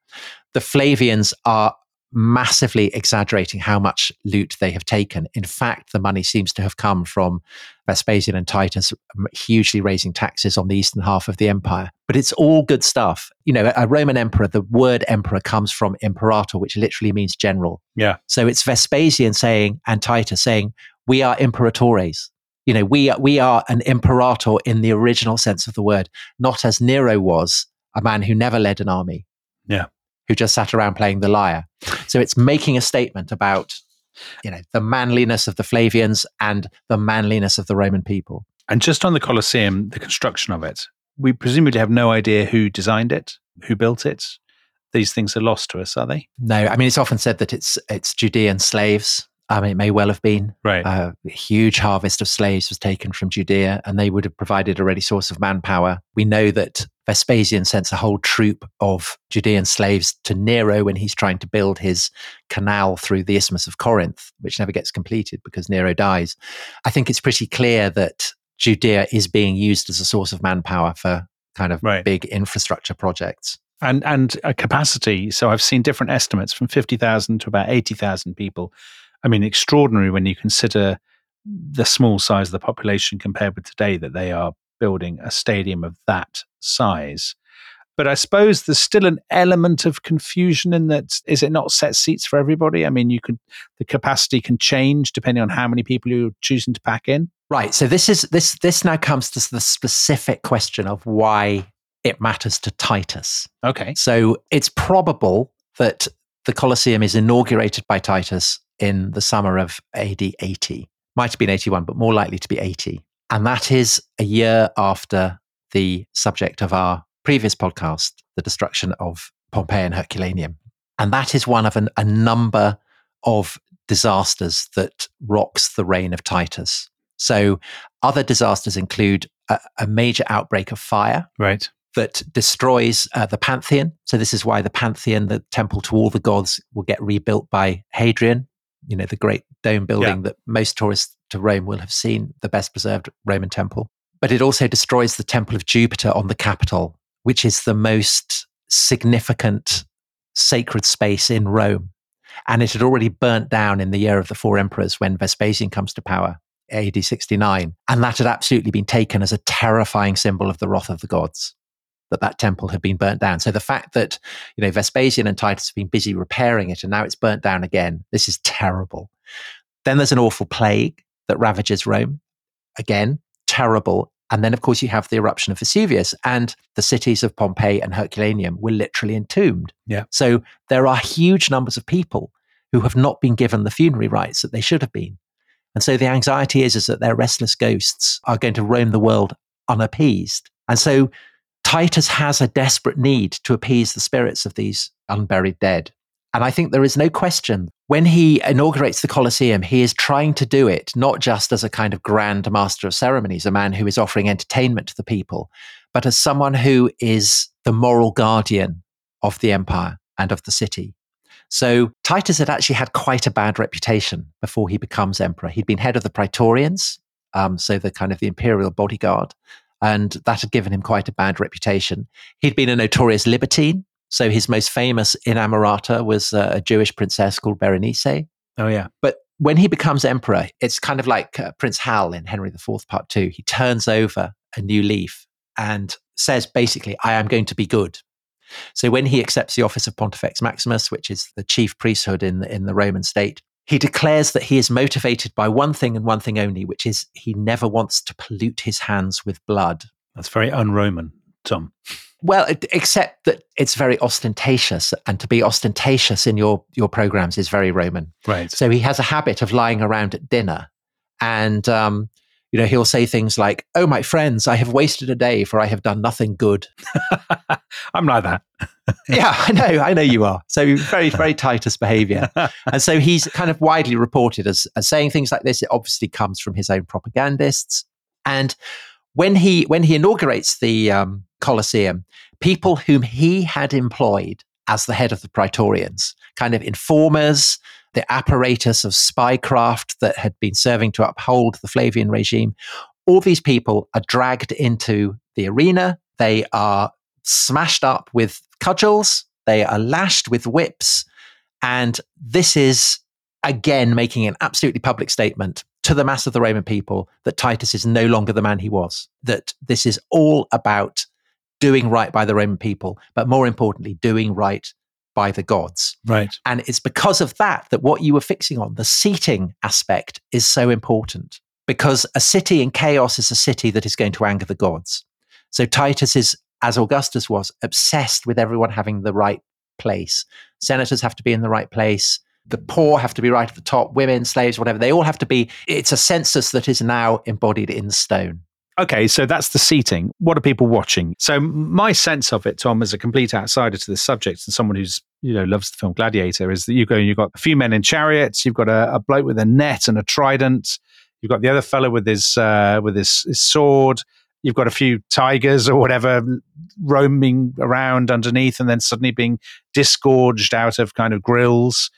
The Flavians are massively exaggerating how much loot they have taken. In fact, the money seems to have come from Vespasian and Titus um, hugely raising taxes on the eastern half of the empire. But it's all good stuff. You know, a Roman emperor, the word emperor comes from imperator, which literally means general. Yeah. So it's Vespasian saying and Titus saying, we are imperatores. You know, we are, we are an imperator in the original sense of the word, not as Nero was, a man who never led an army. Yeah. Who just sat around playing the lyre. So it's making a statement about, you know, the manliness of the Flavians and the manliness of the Roman people. And just on the Colosseum, the construction of it, we presumably have no idea who designed it, who built it. These things are lost to us, are they? No, I mean it's often said that it's it's Judean slaves. I mean, it may well have been. Right. Uh, a huge harvest of slaves was taken from Judea, and they would have provided a ready source of manpower. We know that Vespasian sends a whole troop of Judean slaves to Nero when he's trying to build his canal through the Isthmus of Corinth, which never gets completed because Nero dies. I think it's pretty clear that Judea is being used as a source of manpower for kind of Right. big infrastructure projects. and and a capacity. So I've seen different estimates from fifty thousand to about eighty thousand people. I mean, extraordinary when you consider the small size of the population compared with today that they are building a stadium of that size. But I suppose there's still an element of confusion in that is it not set seats for everybody? I mean, you could the capacity can change depending on how many people you're choosing to pack in. Right. So this is this this now comes to the specific question of why it matters to Titus. Okay. So it's probable that the Colosseum is inaugurated by Titus in the summer of AD 80. might have been 81, but more likely to be 80. And that is a year after the subject of our previous podcast, the destruction of Pompeii and Herculaneum. And that is one of an, a number of disasters that rocks the reign of Titus. So, other disasters include a, a major outbreak of fire. Right. That destroys uh, the Pantheon. So, this is why the Pantheon, the temple to all the gods, will get rebuilt by Hadrian, you know, the great dome building yeah. that most tourists to Rome will have seen, the best preserved Roman temple. But it also destroys the temple of Jupiter on the Capitol, which is the most significant sacred space in Rome. And it had already burnt down in the year of the four emperors when Vespasian comes to power, AD 69. And that had absolutely been taken as a terrifying symbol of the wrath of the gods, that that temple had been burnt down. So the fact that, you know, Vespasian and Titus have been busy repairing it and now it's burnt down again, this is terrible. Then there's an awful plague that ravages Rome. Again, terrible. And then, of course, you have the eruption of Vesuvius, and the cities of Pompeii and Herculaneum were literally entombed. Yeah. So there are huge numbers of people who have not been given the funerary rites that they should have been. And so the anxiety is, is that their restless ghosts are going to roam the world unappeased. And so Titus has a desperate need to appease the spirits of these unburied dead. And I think there is no question when he inaugurates the Colosseum, he is trying to do it not just as a kind of grand master of ceremonies, a man who is offering entertainment to the people, but as someone who is the moral guardian of the empire and of the city. So Titus had actually had quite a bad reputation before he becomes emperor. He'd been head of the Praetorians, um, so the kind of the imperial bodyguard, and that had given him quite a bad reputation. He'd been a notorious libertine, so his most famous inamorata was uh, a Jewish princess called Berenice. Oh, yeah. But when he becomes emperor, it's kind of like uh, Prince Hal in Henry IV, Part Two. He turns over a new leaf and says basically, I am going to be good. So when he accepts the office of Pontifex Maximus, which is the chief priesthood in the, in the Roman state, he declares that he is motivated by one thing and one thing only, which is he never wants to pollute his hands with blood. That's very un Roman, Tom. Well, except that it's very ostentatious, and to be ostentatious in your your programs is very Roman. Right. So he has a habit of lying around at dinner, and um, you know he'll say things like, "Oh, my friends, I have wasted a day, for I have done nothing good." *laughs* I'm like that. *laughs* yeah, I know, I know you are. So very, very Titus behaviour, *laughs* and so he's kind of widely reported as as saying things like this. It obviously comes from his own propagandists, and when he when he inaugurates the um, Colosseum, people whom he had employed as the head of the Praetorians, kind of informers, the apparatus of spycraft that had been serving to uphold the Flavian regime. All these people are dragged into the arena. They are smashed up with cudgels. They are lashed with whips. And this is, again, making an absolutely public statement to the mass of the Roman people that Titus is no longer the man he was, that this is all about doing right by the Roman people, but more importantly, doing right by the gods. Right. And it's because of that that what you were fixing on, the seating aspect, is so important. Because a city in chaos is a city that is going to anger the gods. So Titus is, as Augustus was, obsessed with everyone having the right place. Senators have to be in the right place. The poor have to be right at the top, women, slaves, whatever. They all have to be. It's a census that is now embodied in stone. Okay, so that's the seating. What are people watching? So my sense of it, Tom, as a complete outsider to this subject and someone who's you know loves the film Gladiator, is that you go you've got a few men in chariots, you've got a, a bloke with a net and a trident, you've got the other fellow with his uh, with his, his sword, you've got a few tigers or whatever roaming around underneath, and then suddenly being disgorged out of kind of grills.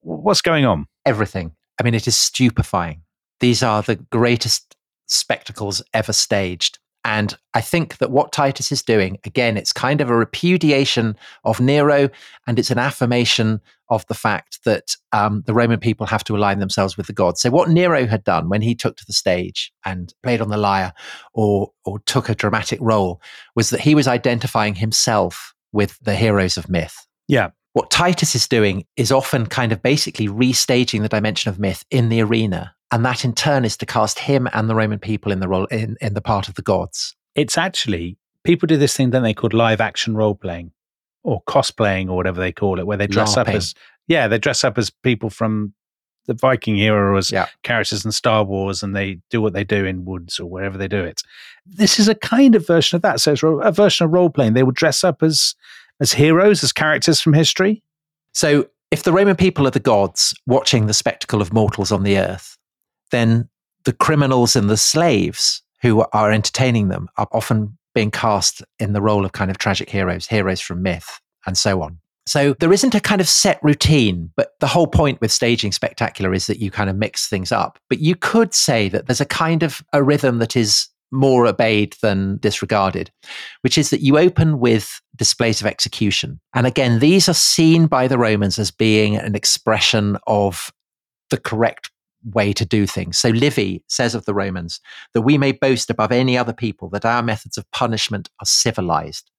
What's going on? Everything. I mean, it is stupefying. These are the greatest spectacles ever staged. And I think that what Titus is doing, again, it's kind of a repudiation of Nero and it's an affirmation of the fact that um, the Roman people have to align themselves with the gods. So, what Nero had done when he took to the stage and played on the lyre or, or took a dramatic role was that he was identifying himself with the heroes of myth. Yeah. What Titus is doing is often kind of basically restaging the dimension of myth in the arena and that in turn is to cast him and the Roman people in the role in, in the part of the gods. It's actually people do this thing, don't they, called live action role playing or cosplaying or whatever they call it, where they dress LARPing. up as yeah, they dress up as people from the Viking hero as Yeah. characters in Star Wars, and they do what they do in woods or wherever they do it. This is a kind of version of that. So it's a a version of role playing. They would dress up as as heroes, as characters from history. So, if the Roman people are the gods watching the spectacle of mortals on the earth, then the criminals and the slaves who are entertaining them are often being cast in the role of kind of tragic heroes, heroes from myth, and so on. So, there isn't a kind of set routine, but the whole point with staging spectacular is that you kind of mix things up. But you could say that there's a kind of a rhythm that is more obeyed than disregarded, which is that you open with displays of execution. And again, these are seen by the Romans as being an expression of the correct way to do things. So Livy says of the Romans that we may boast above any other people that our methods of punishment are civilized,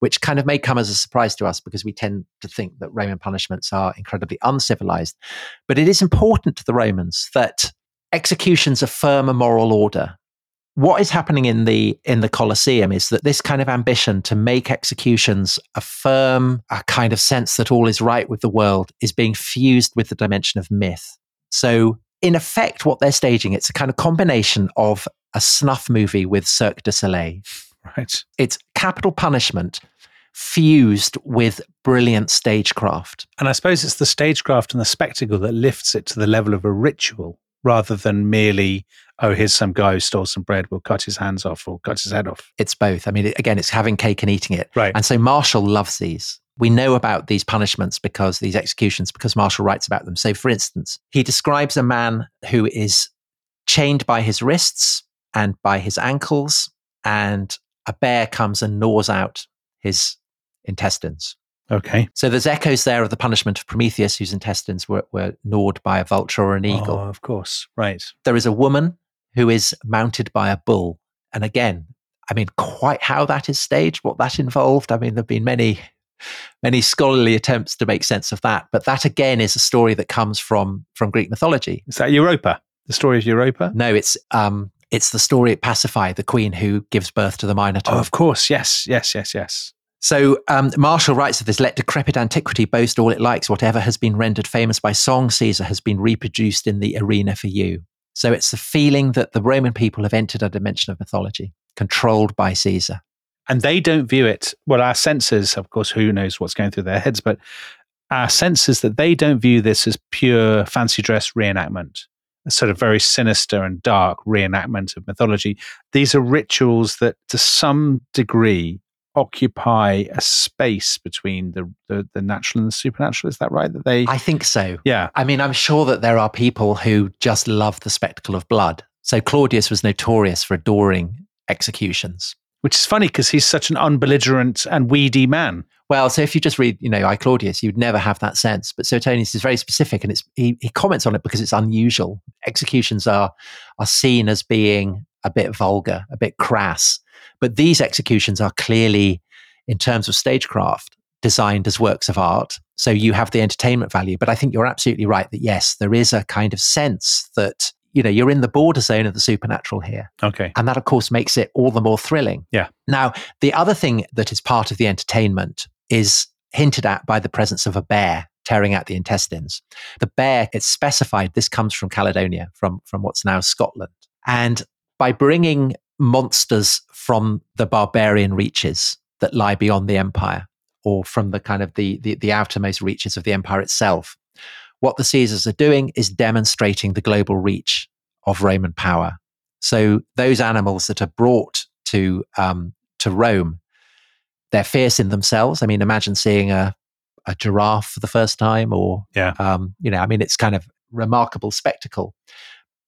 which kind of may come as a surprise to us because we tend to think that Roman punishments are incredibly uncivilized. But it is important to the Romans that executions affirm a moral order what is happening in the in the colosseum is that this kind of ambition to make executions affirm a kind of sense that all is right with the world is being fused with the dimension of myth so in effect what they're staging it's a kind of combination of a snuff movie with cirque du soleil Right. it's capital punishment fused with brilliant stagecraft And I suppose it's the stagecraft and the spectacle that lifts it to the level of a ritual rather than merely, oh, here's some guy who stole some bread, we'll cut his hands off or cut his head off. it's both i mean again it's having cake and eating it Right. And so Martial loves these. We know about these punishments because these executions, because Martial writes about them. So, for instance, he describes a man who is chained by his wrists and by his ankles, and a bear comes and gnaws out his intestines. Okay. So, there's echoes there of the punishment of Prometheus, whose intestines were, were gnawed by a vulture or an oh, eagle Oh, of course. Right. there is a woman who is mounted by a bull. And again, I mean, quite how that is staged, what that involved. I mean, there have been many, many scholarly attempts to make sense of that. But that again is a story that comes from from Greek mythology. Is that Europa? The story of Europa? No, it's um, it's the story of Pasiphae, the queen who gives birth to the Minotaur. Oh, of course. Yes. Yes. Yes. Yes. So um, Martial writes of this: "Let decrepit antiquity boast all it likes. Whatever has been rendered famous by song, Caesar has been reproduced in the arena for you." So it's the feeling that the Roman people have entered a dimension of mythology controlled by Caesar. And they don't view it. Well, our senses, of course, who knows what's going through their heads, but our senses that they don't view this as pure fancy dress reenactment, a sort of very sinister and dark reenactment of mythology. These are rituals that, to some degree, occupy a space between the, the, the natural and the supernatural. Is that right? That they, I think so. yeah, I mean, I'm sure that there are people who just love the spectacle of blood. So Claudius was notorious for adoring executions. Which is funny because he's such an unbelligerent and weedy man. Well, so if you just read, you know, I Claudius, you'd never have that sense. But Suetonius is very specific, and it's he, he comments on it because it's unusual. Executions are are seen as being a bit vulgar, a bit crass, but these executions are clearly, in terms of stagecraft, designed as works of art. So you have the entertainment value. But I think you're absolutely right that yes, there is a kind of sense that you know you're in the border zone of the supernatural here. Okay. And that, of course, makes it all the more thrilling. Yeah. Now, the other thing that is part of the entertainment is hinted at by the presence of a bear tearing out the intestines. The bear, it's specified, this comes from Caledonia, from, from what's now Scotland. And by bringing monsters from the barbarian reaches that lie beyond the empire, or from the kind of the, the, the outermost reaches of the empire itself, what the Caesars are doing is demonstrating the global reach of Roman power. So those animals that are brought to um, to Rome, they're fierce in themselves. I mean, imagine seeing a a giraffe for the first time, or Yeah. um, you know, I mean, it's kind of remarkable spectacle.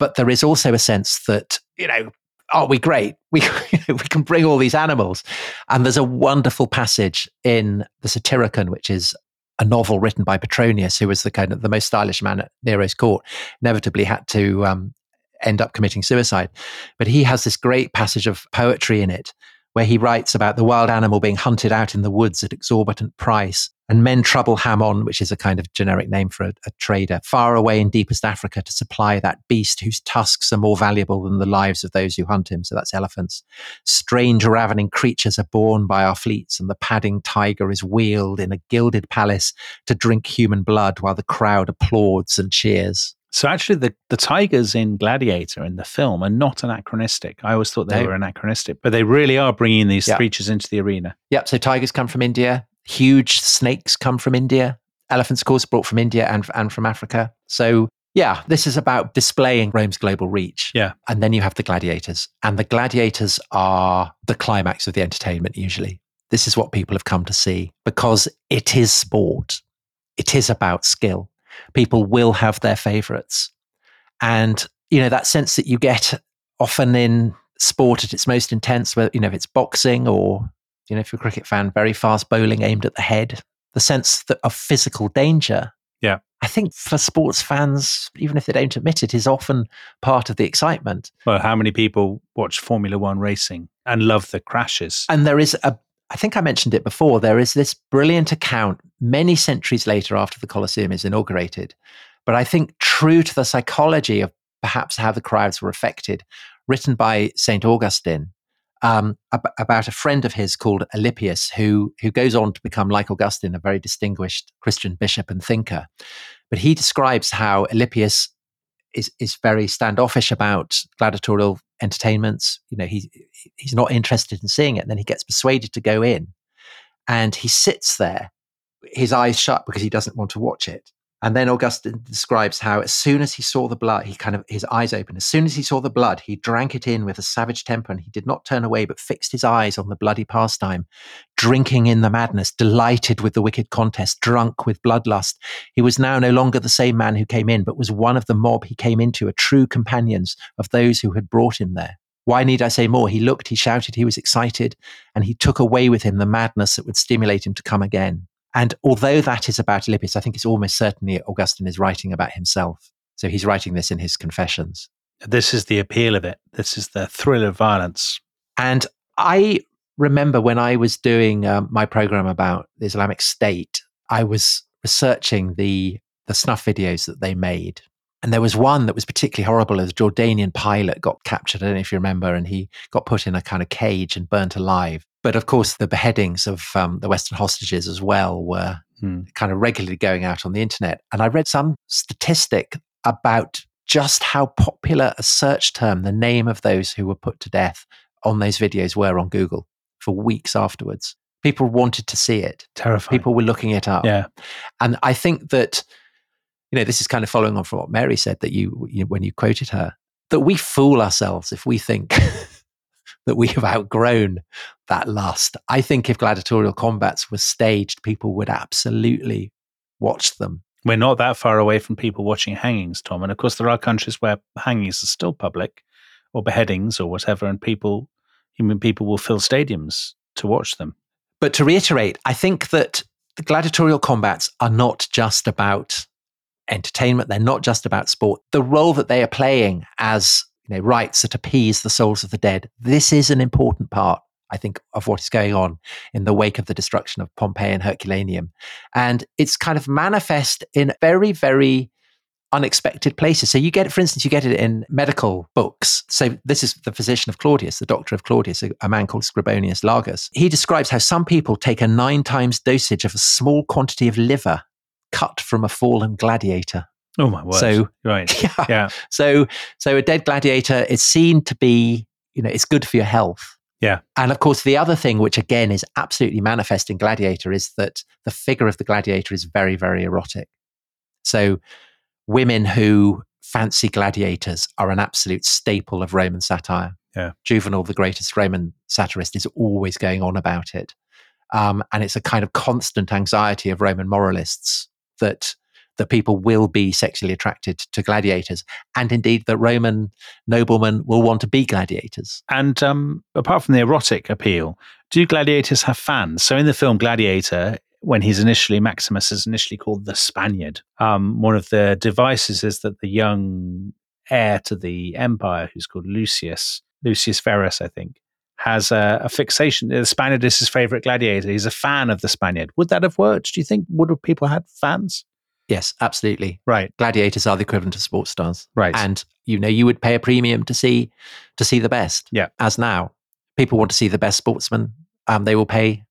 But there is also a sense that you know, are we great? *laughs* We we can bring all these animals, and there's a wonderful passage in the Satyricon, which is a novel written by Petronius, who was the kind of the most stylish man at Nero's court. Inevitably, had to um, end up committing suicide. But he has this great passage of poetry in it where he writes about the wild animal being hunted out in the woods at exorbitant price. And men trouble Hammon, which is a kind of generic name for a, a trader, far away in deepest Africa to supply that beast whose tusks are more valuable than the lives of those who hunt him. So that's elephants. Strange ravening creatures are born by our fleets, and the padding tiger is wheeled in a gilded palace to drink human blood while the crowd applauds and cheers. So actually, the, the tigers in Gladiator in the film are not anachronistic. I always thought they No. were anachronistic, but they really are bringing these Yeah. creatures into the arena. Yep. So tigers come from India. Huge snakes come from India. Elephants, of course, brought from India and, and from Africa. So, yeah, this is about displaying Rome's global reach. Yeah. And then you have the gladiators. And the gladiators are the climax of the entertainment, usually. This is what people have come to see because it is sport. It is about skill. People will have their favorites. And, you know, that sense that you get often in sport at its most intense, where, you know, if it's boxing or you know, if you're a cricket fan, very fast bowling aimed at the head, the sense that of physical danger. Yeah. I think for sports fans, even if they don't admit it, is often part of the excitement. Well, how many people watch Formula One racing and love the crashes? And there is a, I think I mentioned it before, there is this brilliant account many centuries later after the Colosseum is inaugurated. But I think true to the psychology of perhaps how the crowds were affected, written by St. Augustine, um, ab- about a friend of his called Alypius, who who goes on to become, like Augustine, a very distinguished Christian bishop and thinker. But he describes how Alypius is is very standoffish about gladiatorial entertainments. You know, he he's not interested in seeing it. And then he gets persuaded to go in, and he sits there, his eyes shut because he doesn't want to watch it. And then Augustine describes how as soon as he saw the blood, he kind of his eyes opened. As soon as he saw the blood, he drank it in with a savage temper, and he did not turn away, but fixed his eyes on the bloody pastime, drinking in the madness, delighted with the wicked contest, drunk with bloodlust. He was now no longer the same man who came in, but was one of the mob he came into, a true companions of those who had brought him there. Why need I say more? He looked, he shouted, he was excited, and he took away with him the madness that would stimulate him to come again. And although that is about Alypius, I think it's almost certainly Augustine is writing about himself. So he's writing this in his Confessions. This is the appeal of it. This is the thrill of violence. And I remember when I was doing um, my program about the Islamic State, I was researching the the snuff videos that they made. And there was one that was particularly horrible. A Jordanian pilot got captured. I don't know if you remember, and he got put in a kind of cage and burnt alive. But of course, the beheadings of um, the Western hostages as well were Hmm. kind of regularly going out on the internet. And I read some statistic about just how popular a search term the name of those who were put to death on those videos were on Google for weeks afterwards. People wanted to see it. Terrifying. People were looking it up. yeah. And I think that, you know, this is kind of following on from what Mary said that you, you when you quoted her, that we fool ourselves if we think *laughs* that we have outgrown that lust. I think if gladiatorial combats were staged, people would absolutely watch them. We're not that far away from people watching hangings, Tom. And of course, there are countries where hangings are still public or beheadings or whatever, and people, human people will fill stadiums to watch them. But to reiterate, I think that the gladiatorial combats are not just about entertainment. They're not just about sport. The role that they are playing as you know, rites that appease the souls of the dead, this is an important part, I think, of what is going on in the wake of the destruction of Pompeii and Herculaneum. And it's kind of manifest in very, very unexpected places. So you get, for instance, you get it in medical books. So this is the physician of Claudius, the doctor of Claudius, a, a man called Scribonius Largus. He describes how some people take a nine times dosage of a small quantity of liver cut from a fallen gladiator. Oh my word! So- right, *laughs* Yeah. yeah, So, so a dead gladiator is seen to be, you know, it's good for your health. Yeah. And of course, the other thing, which again is absolutely manifest in Gladiator, is that the figure of the gladiator is very, very erotic. So, women who fancy gladiators are an absolute staple of Roman satire. Yeah. Juvenal, the greatest Roman satirist, is always going on about it. Um, and it's a kind of constant anxiety of Roman moralists that that people will be sexually attracted to gladiators, and indeed that Roman noblemen will want to be gladiators. And um, apart from the erotic appeal, do gladiators have fans? So in the film Gladiator, when he's initially Maximus is initially called the Spaniard, um, one of the devices is that the young heir to the empire, who's called Lucius, Lucius Verus, I think, has a, a fixation. The Spaniard is his favorite gladiator. He's a fan of the Spaniard. Would that have worked? Do you think? Would have people had fans? Yes, absolutely. Right, Gladiators are the equivalent of sports stars, right. and you know you would pay a premium to see to see the best. Yeah. As now, people want to see the best sportsman. Um, they will pay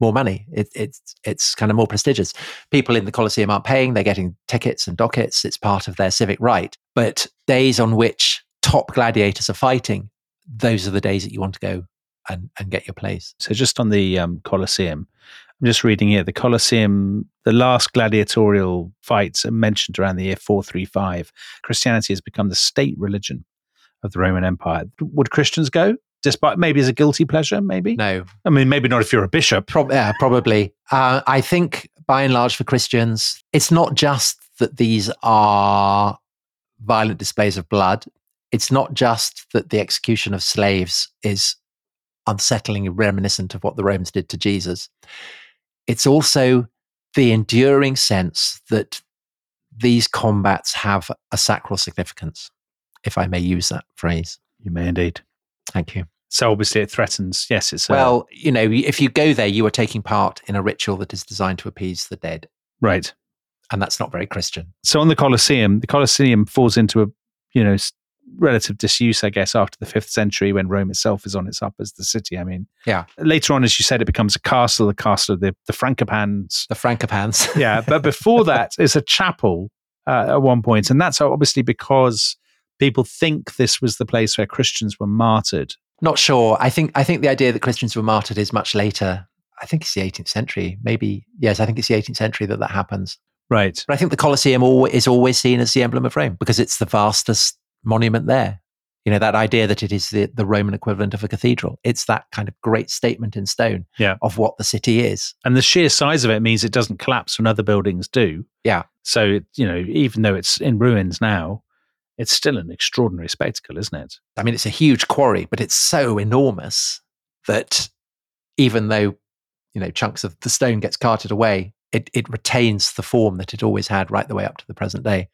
more money. It, it's it's kind of more prestigious. People in the Colosseum aren't paying; they're getting tickets and dockets. It's part of their civic right. But days on which top gladiators are fighting, those are the days that you want to go and, and get your place. So just on the um, Colosseum, I'm just reading here the Colosseum, the last gladiatorial fights are mentioned around the year 435. Christianity has become the state religion of the Roman Empire. Would Christians go? Despite maybe as a guilty pleasure, maybe? No, I mean, maybe not if you're a bishop. Prob- yeah, probably. Uh, I think by and large for Christians, it's not just that these are violent displays of blood. It's not just that the execution of slaves is unsettlingly reminiscent of what the Romans did to Jesus. It's also the enduring sense that these combats have a sacral significance, if I may use that phrase. You may indeed. Thank you. So obviously it threatens. Yes, it's well, you know, if you go there, you are taking part in a ritual that is designed to appease the dead, right, and that's not very Christian. So on the Colosseum, the Colosseum falls into a you know relative disuse, I guess, after the fifth century when Rome itself is on its up as the city. I mean, yeah. Later on, as you said, it becomes a castle, the castle of the the Frankopans. The Frankopans. *laughs* yeah, but before that, it's a chapel uh, at one point, and that's obviously because people think this was the place where Christians were martyred not sure. I think I think the idea that Christians were martyred is much later. I think it's the 18th century. Maybe yes. I think it's the 18th century that that happens. Right. But I think the Colosseum is always seen as the emblem of Rome because it's the vastest monument there. You know that idea that it is the, the Roman equivalent of a cathedral. It's that kind of great statement in stone yeah. of what the city is. And the sheer size of it means it doesn't collapse when other buildings do. Yeah. So you know, even though it's in ruins now, it's still an extraordinary spectacle, isn't it? I mean, it's a huge quarry, but it's so enormous that even though you know chunks of the stone gets carted away, it it retains the form that it always had right the way up to the present day.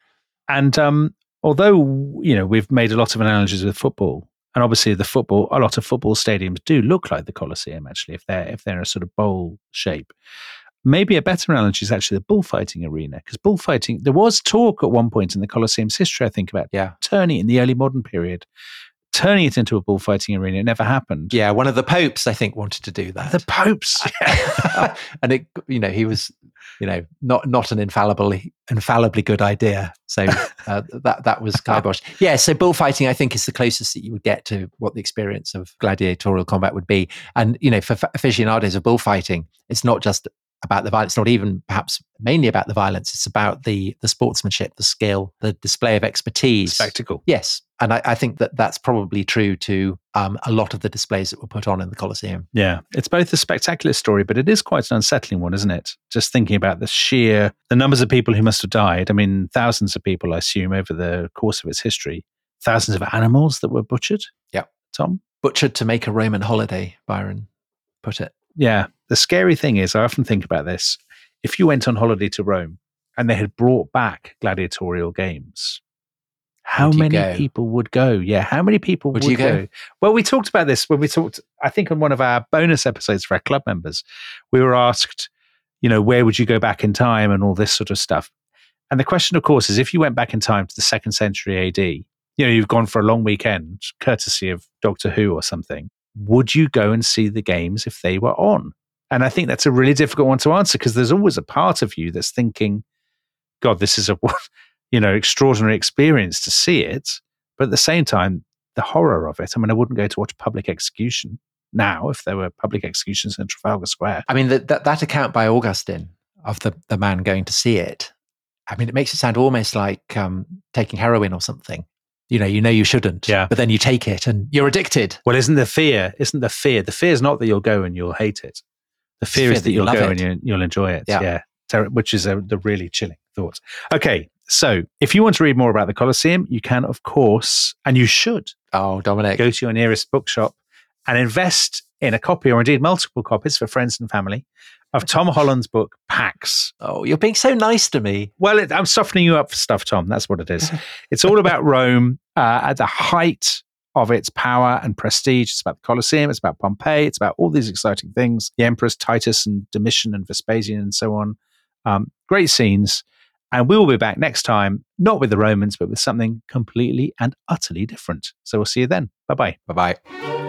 And um, although you know we've made a lot of analogies with football, and obviously the football, a lot of football stadiums do look like the Colosseum actually, if they're if they're a sort of bowl shape. Maybe a better analogy is actually the bullfighting arena because bullfighting there was talk at one point in the colosseum's history i think about yeah. turning in the early modern period turning it into a bullfighting arena. It never happened. Yeah one of the popes i think wanted to do that. The popes? *laughs* And it you know he was you know not not an infallibly infallibly good idea. So uh, *laughs* that that was kibosh yeah so bullfighting i think is the closest that you would get to what the experience of gladiatorial combat would be. And you know for aficionados of bullfighting it's not just about the violence, not even perhaps mainly about the violence. It's about the the sportsmanship, the skill, the display of expertise, spectacle. Yes, and I, I think that that's probably true to um, a lot of the displays that were put on in the Colosseum. Yeah, it's both a spectacular story, but it is quite an unsettling one, isn't it? Just thinking about the sheer the numbers of people who must have died. I mean, thousands of people, I assume, over the course of its history. Thousands of animals that were butchered. Yeah, Tom butchered to make a Roman holiday. Byron put it. Yeah. The scary thing is, I often think about this. If you went on holiday to Rome and they had brought back gladiatorial games, how many go? people would go? Yeah, how many people would, would go? go? Well, we talked about this when we talked, I think, on one of our bonus episodes for our club members. We were asked, you know, where would you go back in time and all this sort of stuff. And the question, of course, is if you went back in time to the second century AD, you know, you've gone for a long weekend, courtesy of Doctor Who or something, would you go and see the games if they were on? And I think that's a really difficult one to answer because there's always a part of you that's thinking, God, this is a *laughs* you know extraordinary experience to see it. But at the same time, the horror of it. I mean, I wouldn't go to watch public execution now if there were public executions in Trafalgar Square. I mean, that that account by Augustine of the the man going to see it. I mean, it makes it sound almost like um, taking heroin or something you know you know you shouldn't yeah but then you take it and you're addicted well isn't the fear isn't the fear the fear is not that you'll go and you'll hate it the fear, is that, that you'll go it. and you, will enjoy it yeah, yeah. which is a, the really chilling thought okay so if you want to read more about the colosseum you can of course and you should oh dominic go to your nearest bookshop and invest in a copy or indeed multiple copies for friends and family of *laughs* Tom Holland's book, Pax. Oh, you're being so nice to me. Well, it, I'm softening you up for stuff, Tom. That's what it is. *laughs* it's all about Rome uh, at the height of its power and prestige. It's about the Colosseum, it's about Pompeii, it's about all these exciting things the emperors Titus and Domitian and Vespasian and so on. Um, great scenes. And we will be back next time, not with the Romans, but with something completely and utterly different. So we'll see you then. Bye bye. Bye bye.